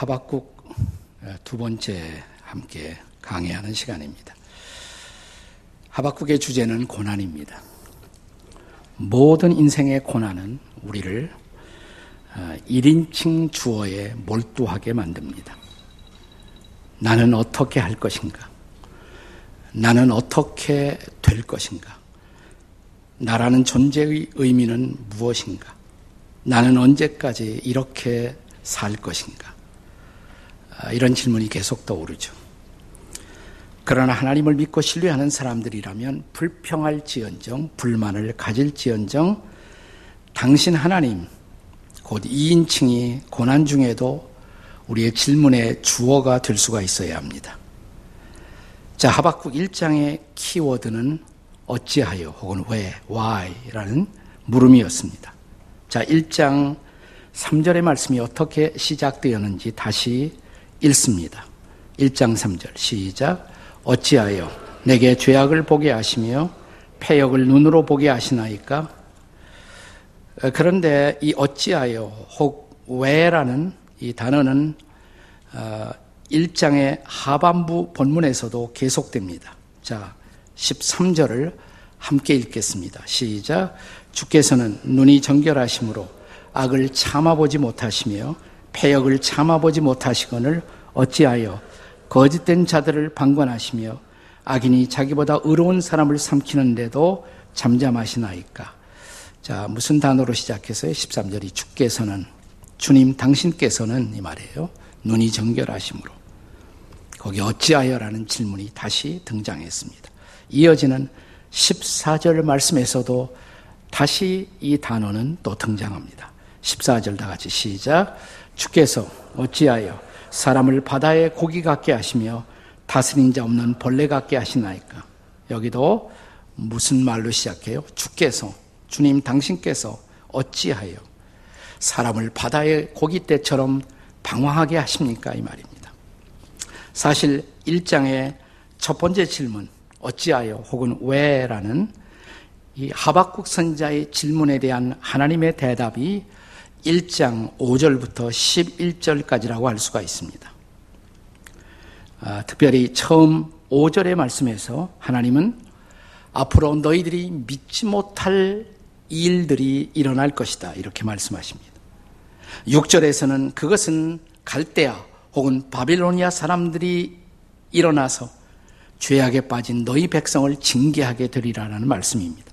하박국 두 번째 함께 강의하는 시간입니다. 하박국의 주제는 고난입니다. 모든 인생의 고난은 우리를 1인칭 어, 주어에 몰두하게 만듭니다. 나는 어떻게 할 것인가? 나는 어떻게 될 것인가? 나라는 존재의 의미는 무엇인가? 나는 언제까지 이렇게 살 것인가? 아, 이런 질문이 계속 떠오르죠. 그러나 하나님을 믿고 신뢰하는 사람들이라면 불평할지언정, 불만을 가질지언정, 당신 하나님, 곧 2인칭이 고난 중에도 우리의 질문의 주어가 될 수가 있어야 합니다. 자, 하박국 1장의 키워드는 어찌하여 혹은 왜, why라는 물음이었습니다. 자, 1장 3절의 말씀이 어떻게 시작되었는지 다시 읽습니다. 1장 3절 시작 어찌하여 내게 죄악을 보게 하시며 폐역을 눈으로 보게 하시나이까 어, 그런데 이 어찌하여 혹 왜라는 이 단어는 1장의 어, 하반부 본문에서도 계속됩니다. 자, 13절을 함께 읽겠습니다. 시작. 주께서는 눈이 정결하심으로 악을 참아보지 못하시며 폐역을 참아보지 못하시거늘 어찌하여 거짓된 자들을 방관하시며 악인이 자기보다 의로운 사람을 삼키는데도 잠잠하시나이까. 자, 무슨 단어로 시작해서요? 13절이 주께서는, 주님 당신께서는 이 말이에요. 눈이 정결하심으로. 거기 어찌하여라는 질문이 다시 등장했습니다. 이어지는 14절 말씀에서도 다시 이 단어는 또 등장합니다. 14절 다 같이 시작. 주께서 어찌하여 사람을 바다의 고기 같게 하시며 다스린 자 없는 벌레 같게 하시나이까. 여기도 무슨 말로 시작해요? 주께서, 주님 당신께서 어찌하여 사람을 바다의 고기떼처럼 방황하게 하십니까? 이 말입니다. 사실 1장의 첫 번째 질문, 어찌하여 혹은 왜 라는 이 하박국 선자의 질문에 대한 하나님의 대답이 1장 5절부터 11절까지라고 할 수가 있습니다. 아, 특별히 처음 5절의 말씀에서 하나님은 앞으로 너희들이 믿지 못할 일들이 일어날 것이다. 이렇게 말씀하십니다. 6절에서는 그것은 갈대아 혹은 바빌로니아 사람들이 일어나서 죄악에 빠진 너희 백성을 징계하게 되리라는 말씀입니다.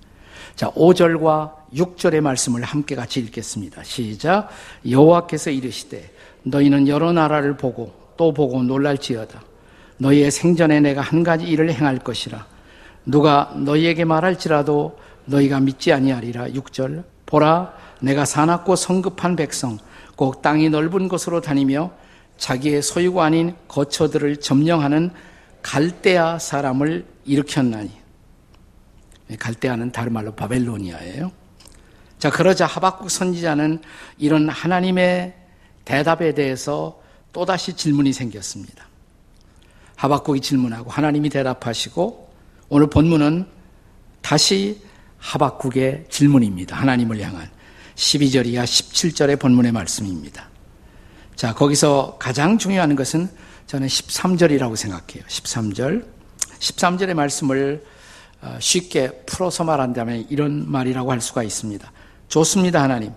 자, 5절과 6절의 말씀을 함께 같이 읽겠습니다. 시작. 여호와께서 이르시되 너희는 여러 나라를 보고 또 보고 놀랄지어다. 너희의 생전에 내가 한 가지 일을 행할 것이라. 누가 너희에게 말할지라도 너희가 믿지 아니하리라. 6절. 보라 내가 사납고 성급한 백성 꼭 땅이 넓은 곳으로 다니며 자기의 소유가 아닌 거처들을 점령하는 갈대아 사람을 일으켰나니 갈대아는 다른 말로 바벨로니아예요. 자, 그러자 하박국 선지자는 이런 하나님의 대답에 대해서 또다시 질문이 생겼습니다. 하박국이 질문하고 하나님이 대답하시고 오늘 본문은 다시 하박국의 질문입니다. 하나님을 향한 12절 이하 17절의 본문의 말씀입니다. 자, 거기서 가장 중요한 것은 저는 13절이라고 생각해요. 13절. 13절의 말씀을 어, 쉽게 풀어서 말한다면 이런 말이라고 할 수가 있습니다. 좋습니다, 하나님.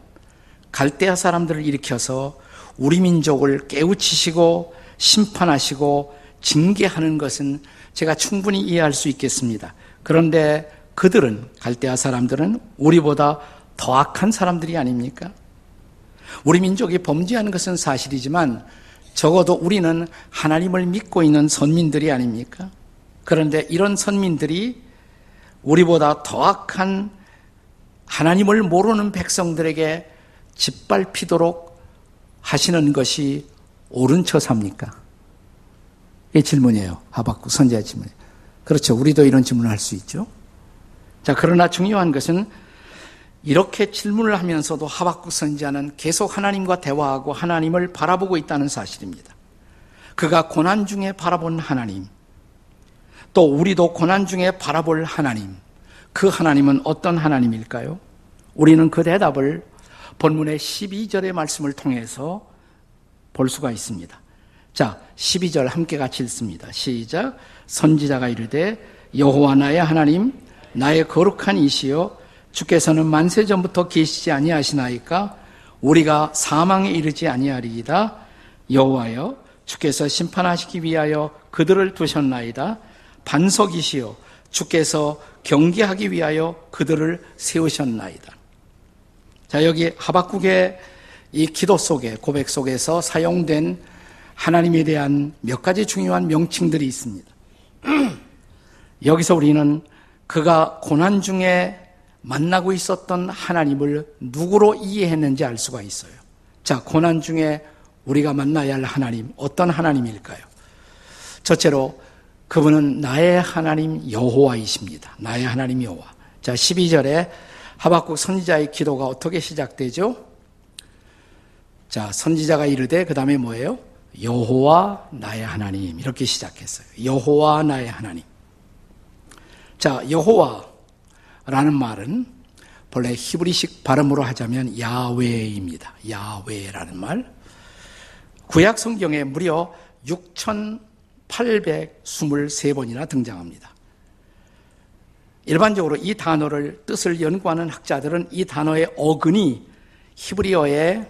갈대아 사람들을 일으켜서 우리 민족을 깨우치시고 심판하시고 징계하는 것은 제가 충분히 이해할 수 있겠습니다. 그런데 그들은, 갈대아 사람들은 우리보다 더 악한 사람들이 아닙니까? 우리 민족이 범죄하는 것은 사실이지만 적어도 우리는 하나님을 믿고 있는 선민들이 아닙니까? 그런데 이런 선민들이 우리보다 더 악한 하나님을 모르는 백성들에게 짓밟히도록 하시는 것이 옳은 처사입니까? 이 질문이에요. 하박국 선지자 질문. 그렇죠. 우리도 이런 질문을 할 수 있죠. 자, 그러나 중요한 것은 이렇게 질문을 하면서도 하박국 선지자는 계속 하나님과 대화하고 하나님을 바라보고 있다는 사실입니다. 그가 고난 중에 바라본 하나님, 또 우리도 고난 중에 바라볼 하나님, 그 하나님은 어떤 하나님일까요? 우리는 그 대답을 본문의 12절의 말씀을 통해서 볼 수가 있습니다. 자, 12절 함께 같이 읽습니다. 시작. 선지자가 이르되 여호와 나의 하나님 나의 거룩한 이시여 주께서는 만세 전부터 계시지 아니하시나이까 우리가 사망에 이르지 아니하리이다 여호와여 주께서 심판하시기 위하여 그들을 두셨나이다 반석이시여 주께서 경계하기 위하여 그들을 세우셨나이다 자 여기 하박국의 이 기도 속에 고백 속에서 사용된 하나님에 대한 몇 가지 중요한 명칭들이 있습니다. 여기서 우리는 그가 고난 중에 만나고 있었던 하나님을 누구로 이해했는지 알 수가 있어요. 자, 고난 중에 우리가 만나야 할 하나님, 어떤 하나님일까요? 첫째로, 그분은 나의 하나님 여호와이십니다. 나의 하나님 여호와. 자, 12절에 하박국 선지자의 기도가 어떻게 시작되죠? 자, 선지자가 이르되 그 다음에 뭐예요? 여호와 나의 하나님 이렇게 시작했어요. 여호와 나의 하나님. 자, 여호와라는 말은 본래 히브리식 발음으로 하자면 야외입니다. 야외라는 말. 구약 성경에 무려 6,823번이나 등장합니다. 일반적으로 이 단어를 뜻을 연구하는 학자들은 이 단어의 어근이 히브리어의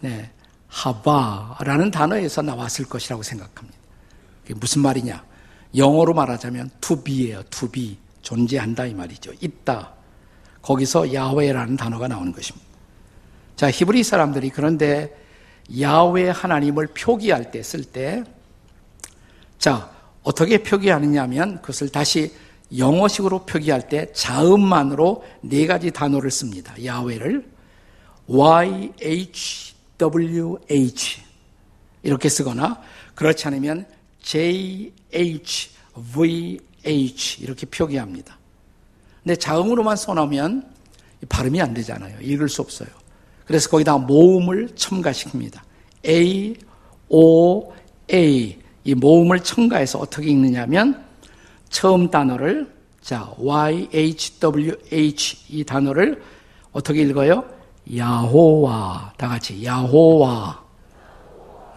네, 하바라는 단어에서 나왔을 것이라고 생각합니다. 그게 무슨 말이냐? 영어로 말하자면 to be예요. to be. 존재한다 이 말이죠. 있다. 거기서 야훼라는 단어가 나오는 것입니다. 자, 히브리 사람들이 그런데 야훼 하나님을 표기할 때 쓸 때, 자, 어떻게 표기하느냐 하면 그것을 다시 영어식으로 표기할 때 자음만으로 네 가지 단어를 씁니다. 야훼를 YH WH 이렇게 쓰거나 그렇지 않으면 JH, VH 이렇게 표기합니다. 근데 자음으로만 써놓으면 발음이 안 되잖아요. 읽을 수 없어요. 그래서 거기다 모음을 첨가시킵니다. A, O, A 이 모음을 첨가해서 어떻게 읽느냐면 처음 단어를 자 Y, H, W, H 이 단어를 어떻게 읽어요? 야호와 다 같이 야호와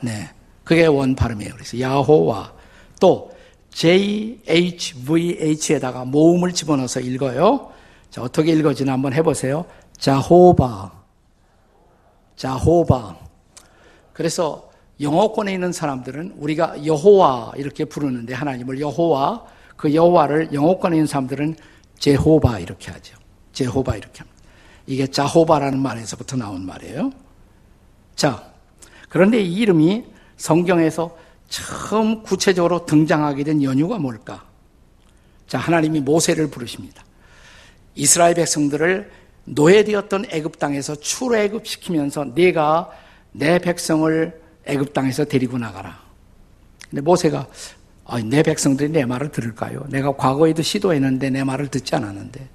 네 그게 원 발음이에요. 그래서 야호와 또 JHVH에다가 모음을 집어넣어서 읽어요. 자 어떻게 읽어지나 한번 해보세요. 자호바 자호바 그래서 영어권에 있는 사람들은 우리가 여호와 이렇게 부르는데 하나님을 여호와 그 여호와를 영어권에 있는 사람들은 제호바 이렇게 하죠. 제호바 이렇게 합니다. 이게 자호바라는 말에서부터 나온 말이에요. 자, 그런데 이 이름이 성경에서 처음 구체적으로 등장하게 된 연유가 뭘까? 자, 하나님이 모세를 부르십니다. 이스라엘 백성들을 노예되었던 애굽 땅에서 출애굽 시키면서 네가 내 백성을 애굽 땅에서 데리고 나가라. 근데 모세가 아, 내 백성들이 내 말을 들을까요? 내가 과거에도 시도했는데 내 말을 듣지 않았는데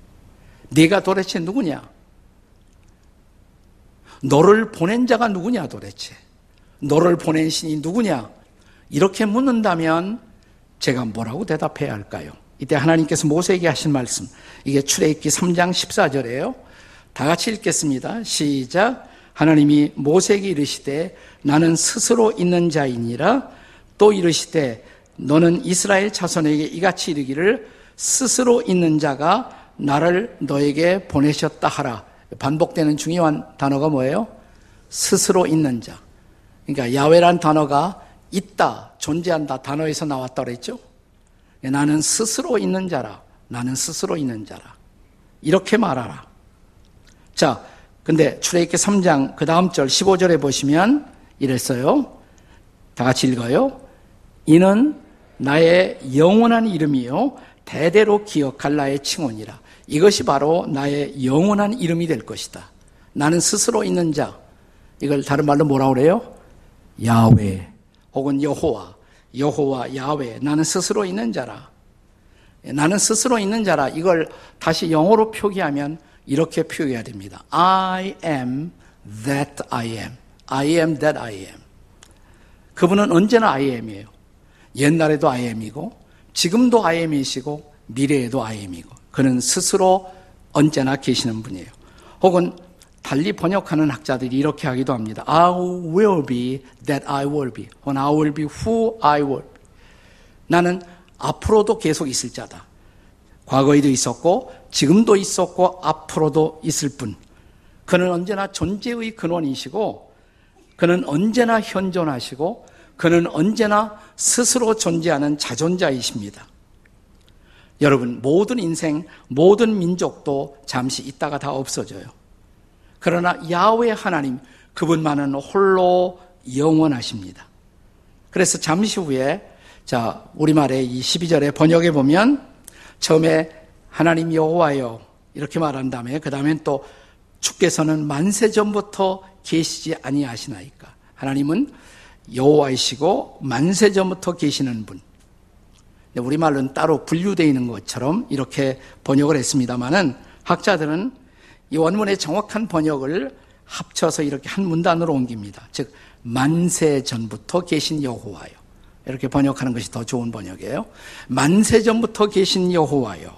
네가 도대체 누구냐? 너를 보낸 자가 누구냐 도대체? 너를 보낸 신이 누구냐? 이렇게 묻는다면 제가 뭐라고 대답해야 할까요? 이때 하나님께서 모세에게 하신 말씀, 이게 출애굽기 3장 14절이에요. 다 같이 읽겠습니다. 시작. 하나님이 모세에게 이르시되 나는 스스로 있는 자이니라 또 이르시되 너는 이스라엘 자손에게 이같이 이르기를 스스로 있는 자가 나를 너에게 보내셨다 하라. 반복되는 중요한 단어가 뭐예요? 스스로 있는 자. 그러니까 야외란 단어가 있다, 존재한다 단어에서 나왔다 그랬죠? 나는 스스로 있는 자라. 나는 스스로 있는 자라. 이렇게 말하라. 자, 근데 출애굽기 3장 그 다음 절 15절에 보시면 이랬어요. 다 같이 읽어요. 이는 나의 영원한 이름이요 대대로 기억할 나의 칭원이라. 이것이 바로 나의 영원한 이름이 될 것이다. 나는 스스로 있는 자. 이걸 다른 말로 뭐라고 그래요? 야외 혹은 여호와, 여호와, 야외. 나는 스스로 있는 자라. 나는 스스로 있는 자라. 이걸 다시 영어로 표기하면 이렇게 표기해야 됩니다. I am that I am. I am that I am. 그분은 언제나 I am이에요. 옛날에도 I am이고, 지금도 I am이시고, 미래에도 I am이고. 그는 스스로 언제나 계시는 분이에요. 혹은 달리 번역하는 학자들이 이렇게 하기도 합니다. I will be that I will be. 혹은 I will be who I will be. 나는 앞으로도 계속 있을 자다. 과거에도 있었고, 지금도 있었고, 앞으로도 있을 뿐. 그는 언제나 존재의 근원이시고, 그는 언제나 현존하시고, 그는 언제나 스스로 존재하는 자존자이십니다. 여러분, 모든 인생, 모든 민족도 잠시 있다가 다 없어져요. 그러나 야외 하나님, 그분만은 홀로 영원하십니다. 그래서 잠시 후에, 자, 우리말의 이 12절에 번역해 보면, 처음에 하나님 여호와여, 이렇게 말한 다음에, 그 다음엔 또 주께서는 만세 전부터 계시지 아니하시나이까. 하나님은 여호와이시고 만세 전부터 계시는 분. 우리 말로는 따로 분류되어 있는 것처럼 이렇게 번역을 했습니다만은 학자들은 이 원문의 정확한 번역을 합쳐서 이렇게 한 문단으로 옮깁니다. 즉 만세 전부터 계신 여호와요. 이렇게 번역하는 것이 더 좋은 번역이에요. 만세 전부터 계신 여호와요.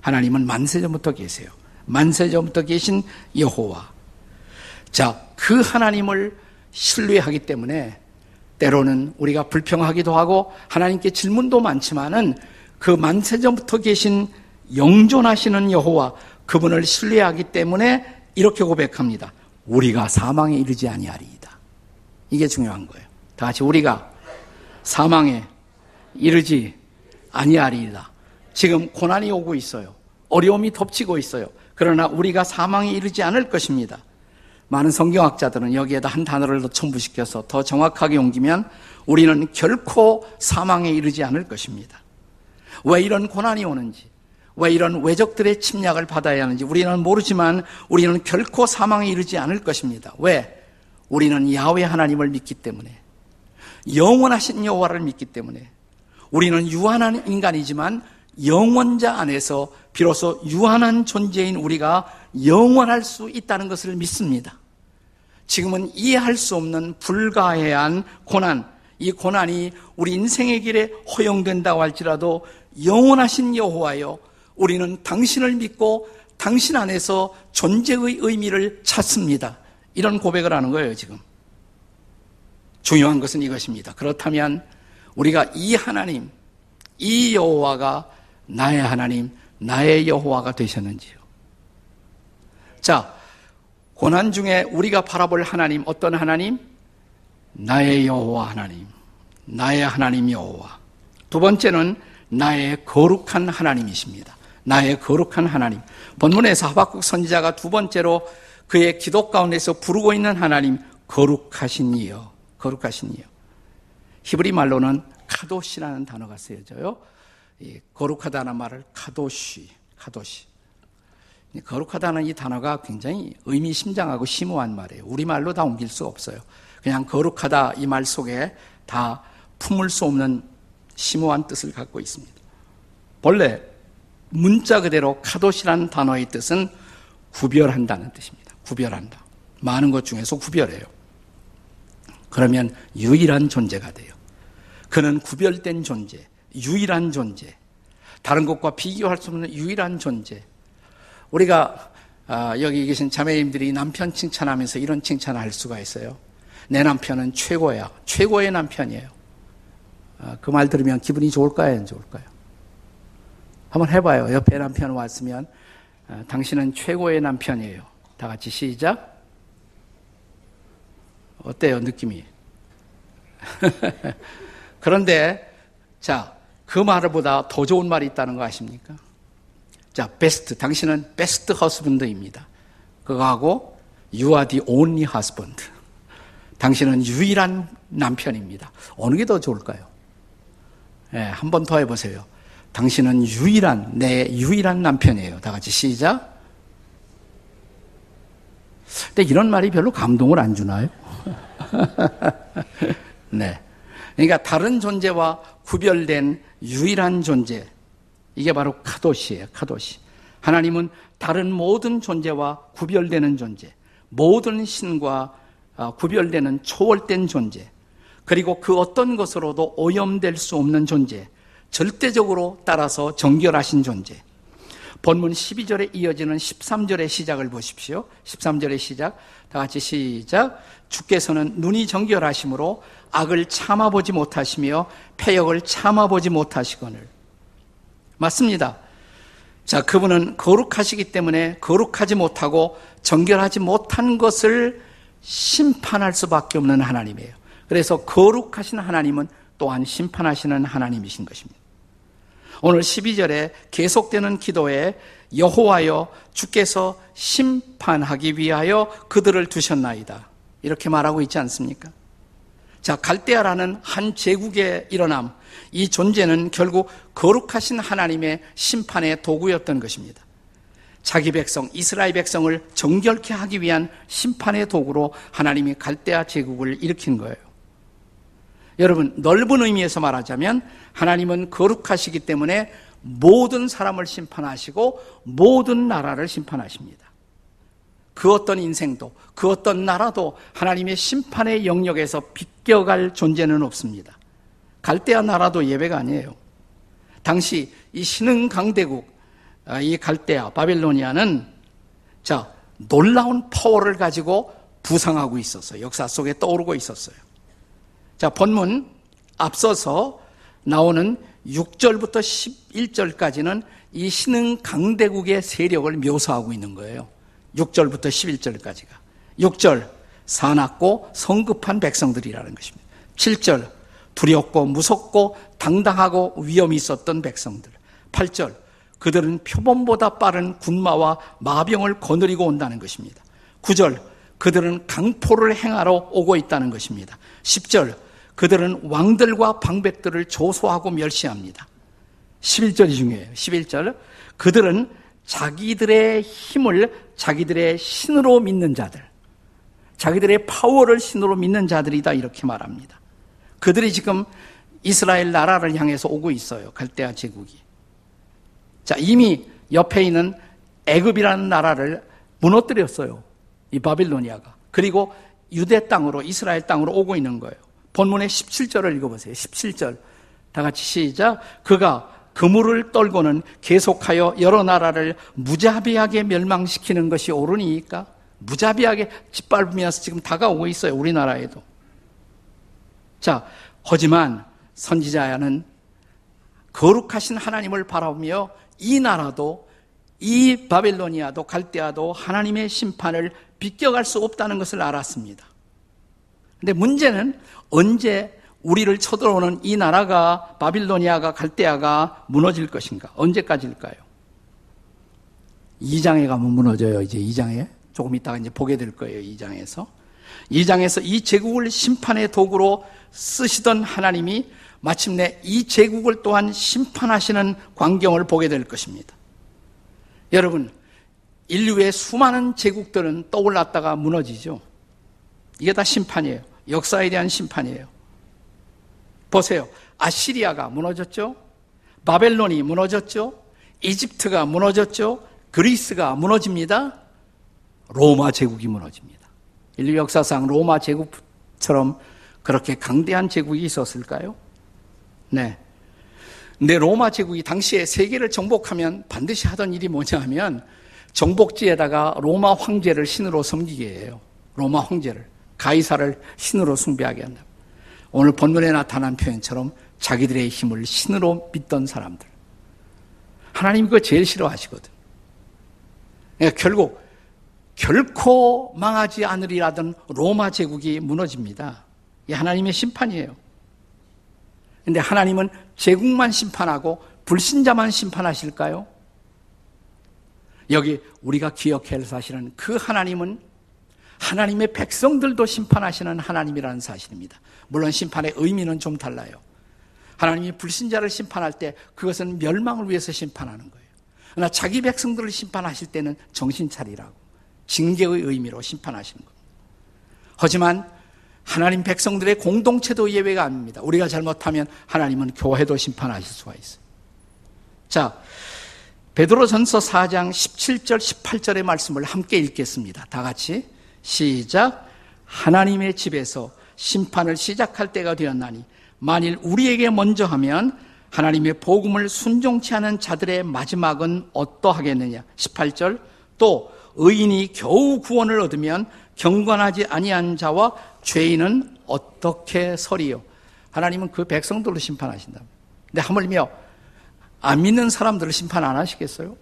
하나님은 만세 전부터 계세요. 만세 전부터 계신 여호와. 자, 그 하나님을 신뢰하기 때문에 때로는 우리가 불평하기도 하고 하나님께 질문도 많지만은 그 만세전부터 계신 영존하시는 여호와 그분을 신뢰하기 때문에 이렇게 고백합니다. 우리가 사망에 이르지 아니하리이다. 이게 중요한 거예요. 다 같이 우리가 사망에 이르지 아니하리이다. 지금 고난이 오고 있어요. 어려움이 덮치고 있어요. 그러나 우리가 사망에 이르지 않을 것입니다. 많은 성경학자들은 여기에다 한 단어를 더 첨부시켜서 더 정확하게 옮기면 우리는 결코 사망에 이르지 않을 것입니다. 왜 이런 고난이 오는지, 왜 이런 외적들의 침략을 받아야 하는지 우리는 모르지만 우리는 결코 사망에 이르지 않을 것입니다. 왜? 우리는 야외 하나님을 믿기 때문에 영원하신 여호와를 믿기 때문에 우리는 유한한 인간이지만 영원자 안에서 비로소 유한한 존재인 우리가 영원할 수 있다는 것을 믿습니다. 지금은 이해할 수 없는 불가해한 고난, 이 고난이 우리 인생의 길에 허용된다고 할지라도 영원하신 여호와여, 우리는 당신을 믿고 당신 안에서 존재의 의미를 찾습니다. 이런 고백을 하는 거예요, 지금. 중요한 것은 이것입니다. 그렇다면 우리가 이 하나님, 이 여호와가 나의 하나님, 나의 여호와가 되셨는지요. 자, 고난 중에 우리가 바라볼 하나님 어떤 하나님? 나의 여호와 하나님. 나의 하나님 여호와. 두 번째는 나의 거룩한 하나님이십니다. 나의 거룩한 하나님. 본문에서 하박국 선지자가 두 번째로 그의 기도 가운데서 부르고 있는 하나님 거룩하신 이여. 거룩하신 이여. 히브리 말로는 카도시라는 단어가 쓰여져요. 거룩하다는 말을 카도시, 카도시. 거룩하다는 이 단어가 굉장히 의미심장하고 심오한 말이에요. 우리말로 다 옮길 수 없어요. 그냥 거룩하다 이 말 속에 다 품을 수 없는 심오한 뜻을 갖고 있습니다. 본래 문자 그대로 카도시라는 단어의 뜻은 구별한다는 뜻입니다. 구별한다. 많은 것 중에서 구별해요. 그러면 유일한 존재가 돼요. 그는 구별된 존재, 유일한 존재, 다른 것과 비교할 수 없는 유일한 존재. 우리가 아, 여기 계신 자매님들이 남편 칭찬하면서 이런 칭찬을 할 수가 있어요. 내 남편은 최고야. 최고의 남편이에요. 아, 그말 들으면 기분이 좋을까요? 안 좋을까요? 한번 해봐요. 옆에 남편 왔으면 아, 당신은 최고의 남편이에요. 다 같이 시작. 어때요? 느낌이? 그런데 자, 그 말보다 더 좋은 말이 있다는 거 아십니까? 자, 베스트. 당신은 베스트 허스밴드입니다. 그거하고 you are the only husband. 당신은 유일한 남편입니다. 어느 게 더 좋을까요? 네, 예, 한번 더 해보세요. 당신은 유일한, 내 유일한 남편이에요. 다 같이 시작. 근데 이런 말이 별로 감동을 안 주나요? 네. 그러니까 다른 존재와 구별된 유일한 존재. 이게 바로 카도시예요. 카도시. 하나님은 다른 모든 존재와 구별되는 존재, 모든 신과 아, 구별되는 초월된 존재, 그리고 그 어떤 것으로도 오염될 수 없는 존재, 절대적으로 따라서 정결하신 존재. 본문 12절에 이어지는 13절의 시작을 보십시오. 13절의 시작. 다 같이 시작. 주께서는 눈이 정결하심으로 악을 참아보지 못하시며 폐역을 참아보지 못하시거늘. 맞습니다. 자, 그분은 거룩하시기 때문에 거룩하지 못하고 정결하지 못한 것을 심판할 수밖에 없는 하나님이에요. 그래서 거룩하신 하나님은 또한 심판하시는 하나님이신 것입니다. 오늘 12절에 계속되는 기도에 여호와여 주께서 심판하기 위하여 그들을 두셨나이다. 이렇게 말하고 있지 않습니까? 자, 갈대아라는 한 제국의 일어남, 이 존재는 결국 거룩하신 하나님의 심판의 도구였던 것입니다. 자기 백성, 이스라엘 백성을 정결케 하기 위한 심판의 도구로 하나님이 갈대아 제국을 일으킨 거예요. 여러분, 넓은 의미에서 말하자면 하나님은 거룩하시기 때문에 모든 사람을 심판하시고 모든 나라를 심판하십니다. 그 어떤 인생도 그 어떤 나라도 하나님의 심판의 영역에서 비껴갈 존재는 없습니다. 갈대아 나라도 예배가 아니에요. 당시 이 신흥 강대국 아, 이 갈대아 바빌로니아는 자 놀라운 파워를 가지고 부상하고 있었어요. 역사 속에 떠오르고 있었어요. 자 본문 앞서서 나오는 6절부터 11절까지는 이 신흥 강대국의 세력을 묘사하고 있는 거예요. 6절부터 11절까지가. 6절, 사납고 성급한 백성들이라는 것입니다. 7절, 두렵고 무섭고 당당하고 위험이 있었던 백성들. 8절, 그들은 표범보다 빠른 군마와 마병을 거느리고 온다는 것입니다. 9절, 그들은 강포를 행하러 오고 있다는 것입니다. 10절, 그들은 왕들과 방백들을 조소하고 멸시합니다. 11절이 중요해요. 11절, 그들은 자기들의 힘을 자기들의 신으로 믿는 자들, 자기들의 파워를 신으로 믿는 자들이다 이렇게 말합니다. 그들이 지금 이스라엘 나라를 향해서 오고 있어요. 갈대아 제국이. 자, 이미 옆에 있는 애굽이라는 나라를 무너뜨렸어요. 이 바빌로니아가. 그리고 유대 땅으로 이스라엘 땅으로 오고 있는 거예요. 본문의 17절을 읽어보세요. 17절. 다 같이 시작. 그가 그물을 떨고는 계속하여 여러 나라를 무자비하게 멸망시키는 것이 옳으니까 무자비하게 짓밟으면서 지금 다가오고 있어요. 우리나라에도. 자, 하지만 선지자야는 거룩하신 하나님을 바라보며 이 나라도 이 바벨로니아도 갈대아도 하나님의 심판을 비껴갈 수 없다는 것을 알았습니다. 근데 문제는 언제 우리를 쳐들어오는 이 나라가 바빌로니아가 갈대아가 무너질 것인가? 언제까지일까요? 2장에 가면 무너져요. 이제 2장에 조금 있다가 이제 보게 될 거예요. 2장에서 2장에서 이 제국을 심판의 도구로 쓰시던 하나님이 마침내 이 제국을 또한 심판하시는 광경을 보게 될 것입니다. 여러분, 인류의 수많은 제국들은 떠올랐다가 무너지죠. 이게 다 심판이에요. 역사에 대한 심판이에요. 보세요. 아시리아가 무너졌죠? 바벨론이 무너졌죠? 이집트가 무너졌죠? 그리스가 무너집니다. 로마 제국이 무너집니다. 인류 역사상 로마 제국처럼 그렇게 강대한 제국이 있었을까요? 네. 근데 로마 제국이 당시에 세계를 정복하면 반드시 하던 일이 뭐냐 하면 정복지에다가 로마 황제를 신으로 섬기게 해요. 로마 황제를. 가이사를 신으로 숭배하게 한다. 오늘 본문에 나타난 표현처럼 자기들의 힘을 신으로 믿던 사람들. 하나님 그거 제일 싫어하시거든. 그러니까 결국 결코 망하지 않으리라던 로마 제국이 무너집니다. 이 하나님의 심판이에요. 근데 하나님은 제국만 심판하고 불신자만 심판하실까요? 여기 우리가 기억해야 할 사실은 그 하나님은 하나님의 백성들도 심판하시는 하나님이라는 사실입니다. 물론 심판의 의미는 좀 달라요. 하나님이 불신자를 심판할 때 그것은 멸망을 위해서 심판하는 거예요. 그러나 자기 백성들을 심판하실 때는 정신 차리라고 징계의 의미로 심판하시는 겁니다. 하지만 하나님 백성들의 공동체도 예외가 아닙니다. 우리가 잘못하면 하나님은 교회도 심판하실 수가 있어요. 자, 베드로전서 4장 17절 18절의 말씀을 함께 읽겠습니다. 다 같이 시작. 하나님의 집에서 심판을 시작할 때가 되었나니 만일 우리에게 먼저 하면 하나님의 복음을 순종치 않은 자들의 마지막은 어떠하겠느냐? 18절 또 의인이 겨우 구원을 얻으면 경건하지 아니한 자와 죄인은 어떻게 서리요? 하나님은 그 백성들로 심판하신다. 근데 하물며 안 믿는 사람들을 심판 안 하시겠어요?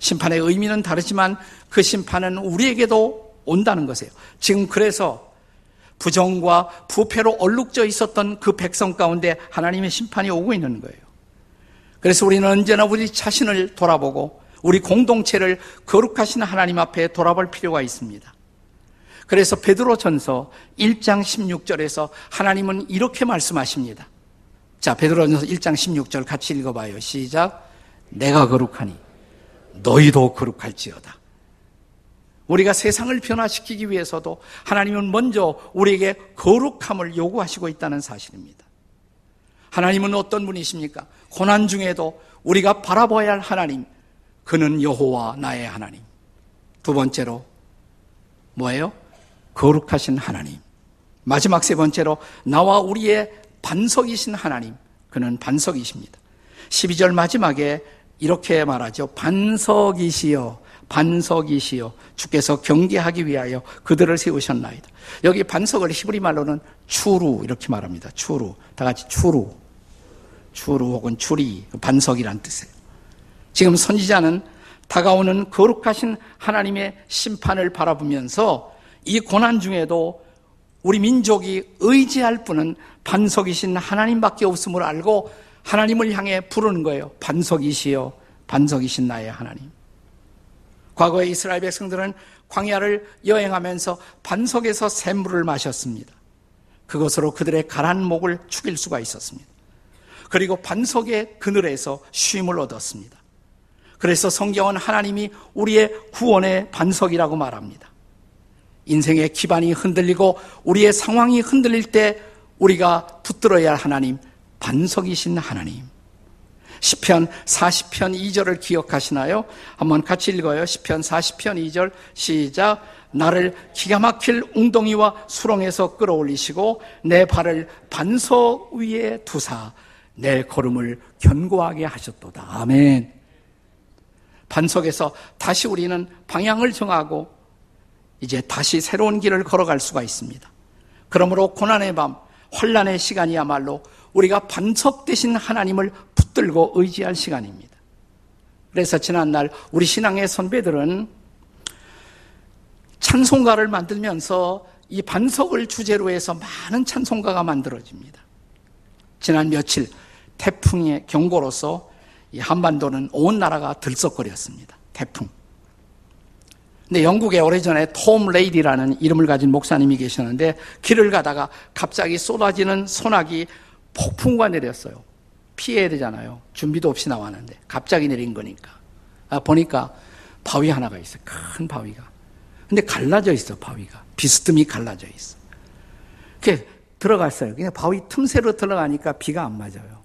심판의 의미는 다르지만 그 심판은 우리에게도 온다는 것이에요. 지금 그래서 부정과 부패로 얼룩져 있었던 그 백성 가운데 하나님의 심판이 오고 있는 거예요. 그래서 우리는 언제나 우리 자신을 돌아보고 우리 공동체를 거룩하신 하나님 앞에 돌아볼 필요가 있습니다. 그래서 베드로 전서 1장 16절에서 하나님은 이렇게 말씀하십니다. 자, 베드로 전서 1장 16절 같이 읽어 봐요. 시작. 내가 거룩하니 너희도 거룩할지어다. 우리가 세상을 변화시키기 위해서도 하나님은 먼저 우리에게 거룩함을 요구하시고 있다는 사실입니다. 하나님은 어떤 분이십니까? 고난 중에도 우리가 바라봐야 할 하나님, 그는 여호와 나의 하나님. 두 번째로 뭐예요? 거룩하신 하나님. 마지막 세 번째로 나와 우리의 반석이신 하나님. 그는 반석이십니다. 12절 마지막에 이렇게 말하죠. 반석이시여 반석이시여 주께서 경계하기 위하여 그들을 세우셨나이다. 여기 반석을 히브리 말로는 추루 이렇게 말합니다. 추루. 다 같이 추루. 추루 혹은 추리 반석이란 뜻이에요. 지금 선지자는 다가오는 거룩하신 하나님의 심판을 바라보면서 이 고난 중에도 우리 민족이 의지할 분은 반석이신 하나님밖에 없음을 알고 하나님을 향해 부르는 거예요. 반석이시여, 반석이신 나의 하나님. 과거에 이스라엘 백성들은 광야를 여행하면서 반석에서 샘물을 마셨습니다. 그것으로 그들의 가란 목을 죽일 수가 있었습니다. 그리고 반석의 그늘에서 쉼을 얻었습니다. 그래서 성경은 하나님이 우리의 구원의 반석이라고 말합니다. 인생의 기반이 흔들리고 우리의 상황이 흔들릴 때 우리가 붙들어야 할 하나님, 반석이신 하나님. 시편 40편 2절을 기억하시나요? 한번 같이 읽어요. 시편 40편 2절 시작. 나를 기가 막힐 웅덩이와 수렁에서 끌어올리시고 내 발을 반석 위에 두사 내 걸음을 견고하게 하셨도다. 아멘. 반석에서 다시 우리는 방향을 정하고 이제 다시 새로운 길을 걸어갈 수가 있습니다. 그러므로 고난의 밤, 환란의 시간이야말로 우리가 반석 대신 하나님을 붙들고 의지할 시간입니다. 그래서 지난날 우리 신앙의 선배들은 찬송가를 만들면서 이 반석을 주제로 해서 많은 찬송가가 만들어집니다. 지난 며칠 태풍의 경고로서 이 한반도는 온 나라가 들썩거렸습니다. 태풍. 근데 영국에 오래전에 톰 레이디라는 이름을 가진 목사님이 계셨는데 길을 가다가 갑자기 쏟아지는 소나기 폭풍과 내렸어요. 피해야 되잖아요. 준비도 없이 나왔는데 갑자기 내린 거니까. 아, 보니까 바위 하나가 있어요. 큰 바위가. 근데 갈라져 있어 바위가. 비스듬히 갈라져 있어. 그게 들어갔어요. 그냥 바위 틈새로 들어가니까 비가 안 맞아요.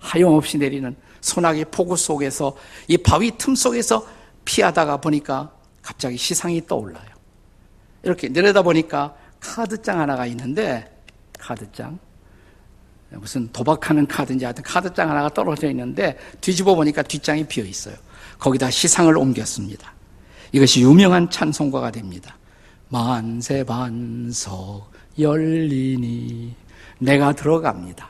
하염없이 내리는 소나기 폭우 속에서 이 바위 틈 속에서 피하다가 보니까 갑자기 시상이 떠올라요. 이렇게 내려다 보니까 카드장 하나가 있는데 카드장 무슨 도박하는 카드인지 하여튼 카드장 하나가 떨어져 있는데 뒤집어 보니까 뒷장이 비어 있어요. 거기다 시상을 옮겼습니다. 이것이 유명한 찬송가가 됩니다. 만세 반석 열리니 내가 들어갑니다.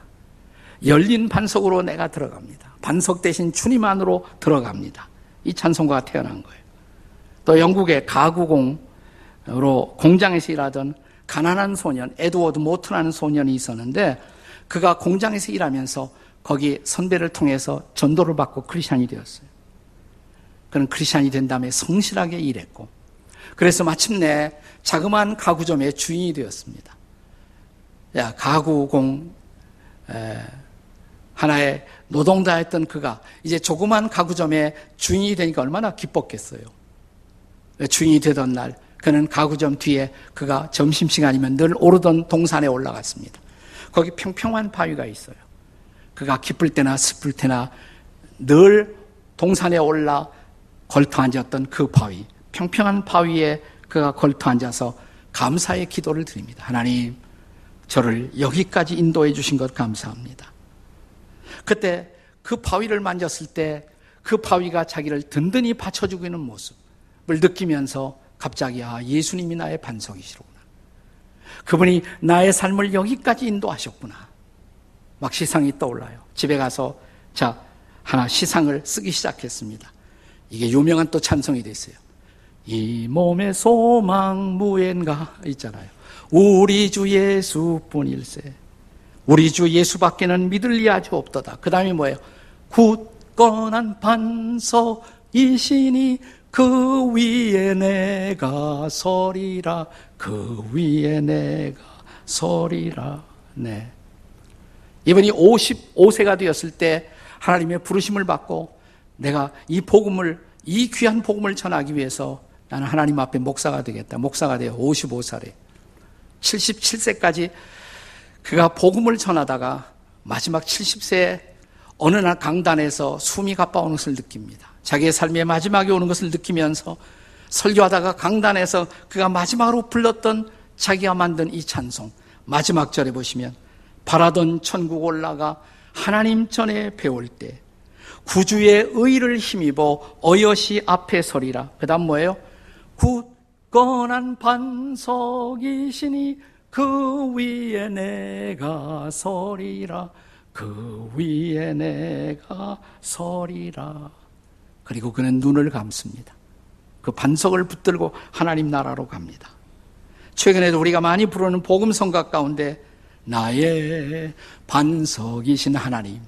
열린 반석으로 내가 들어갑니다. 반석 대신 주님 안으로 들어갑니다. 이 찬송가가 태어난 거예요. 또 영국의 가구공으로 공장에서 일하던 가난한 소년, 에드워드 모트라는 소년이 있었는데 그가 공장에서 일하면서 거기 선배를 통해서 전도를 받고 크리스천이 되었어요. 그는 크리스천이 된 다음에 성실하게 일했고 그래서 마침내 자그마한 가구점의 주인이 되었습니다. 야, 가구공 에, 하나의 노동자였던 그가 이제 조그만 가구점의 주인이 되니까 얼마나 기뻤겠어요. 주인이 되던 날 그는 가구점 뒤에 그가 점심시간이면 늘 오르던 동산에 올라갔습니다. 거기 평평한 바위가 있어요. 그가 기쁠 때나 슬플 때나 늘 동산에 올라 걸터 앉았던 그 바위, 평평한 바위에 그가 걸터 앉아서 감사의 기도를 드립니다. 하나님, 저를 여기까지 인도해 주신 것 감사합니다. 그때 그 바위를 만졌을 때 그 바위가 자기를 든든히 받쳐주고 있는 모습을 느끼면서 갑자기 아 예수님이 나의 반석이시로구나. 그분이 나의 삶을 여기까지 인도하셨구나. 막 시상이 떠올라요. 집에 가서 자 하나 시상을 쓰기 시작했습니다. 이게 유명한 또 찬송이 됐어요. 이 몸의 소망 무엔가 있잖아요. 우리 주 예수뿐일세. 우리 주 예수밖에는 믿을 리 아주 없도다. 그 다음에 뭐예요? 굳건한 반석이시니 그 위에 내가 서리라. 그 위에 내가 서리라. 네. 이분이 55세가 되었을 때 하나님의 부르심을 받고 내가 이 복음을 이 귀한 복음을 전하기 위해서 나는 하나님 앞에 목사가 되겠다. 목사가 되어 55살에 77세까지 그가 복음을 전하다가 마지막 70세에 어느 날 강단에서 숨이 가빠오는 것을 느낍니다. 자기의 삶의 마지막에 오는 것을 느끼면서 설교하다가 강단에서 그가 마지막으로 불렀던 자기가 만든 이 찬송 마지막 절에 보시면 바라던 천국 올라가 하나님 전에 배울 때 구주의 의를 힘입어 어여시 앞에 서리라. 그 다음 뭐예요? 굳건한 반석이시니 그 위에 내가 서리라. 그 위에 내가 서리라. 그리고 그는 눈을 감습니다. 그 반석을 붙들고 하나님 나라로 갑니다. 최근에도 우리가 많이 부르는 복음 성가 가운데 나의 반석이신 하나님,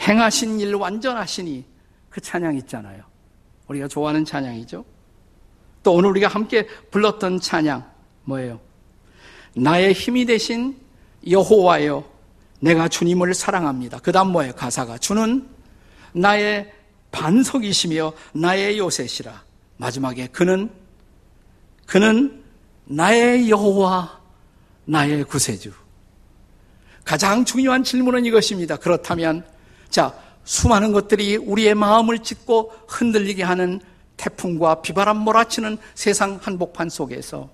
행하신 일 완전하시니 그 찬양 있잖아요. 우리가 좋아하는 찬양이죠. 또 오늘 우리가 함께 불렀던 찬양 뭐예요? 나의 힘이 되신 여호와여 내가 주님을 사랑합니다. 그다음 뭐예요? 가사가 주는 나의 반석이시며 나의 요새시라. 마지막에 그는 그는 나의 여호와 나의 구세주. 가장 중요한 질문은 이것입니다. 그렇다면 자, 수많은 것들이 우리의 마음을 찢고 흔들리게 하는 태풍과 비바람 몰아치는 세상 한복판 속에서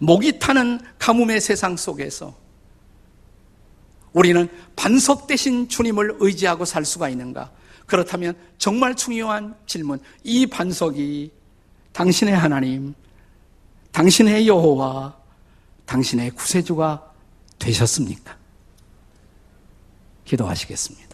목이 타는 가뭄의 세상 속에서 우리는 반석 대신 주님을 의지하고 살 수가 있는가? 그렇다면 정말 중요한 질문. 이 반석이 당신의 하나님, 당신의 여호와, 당신의 구세주가 되셨습니까? 기도하시겠습니다.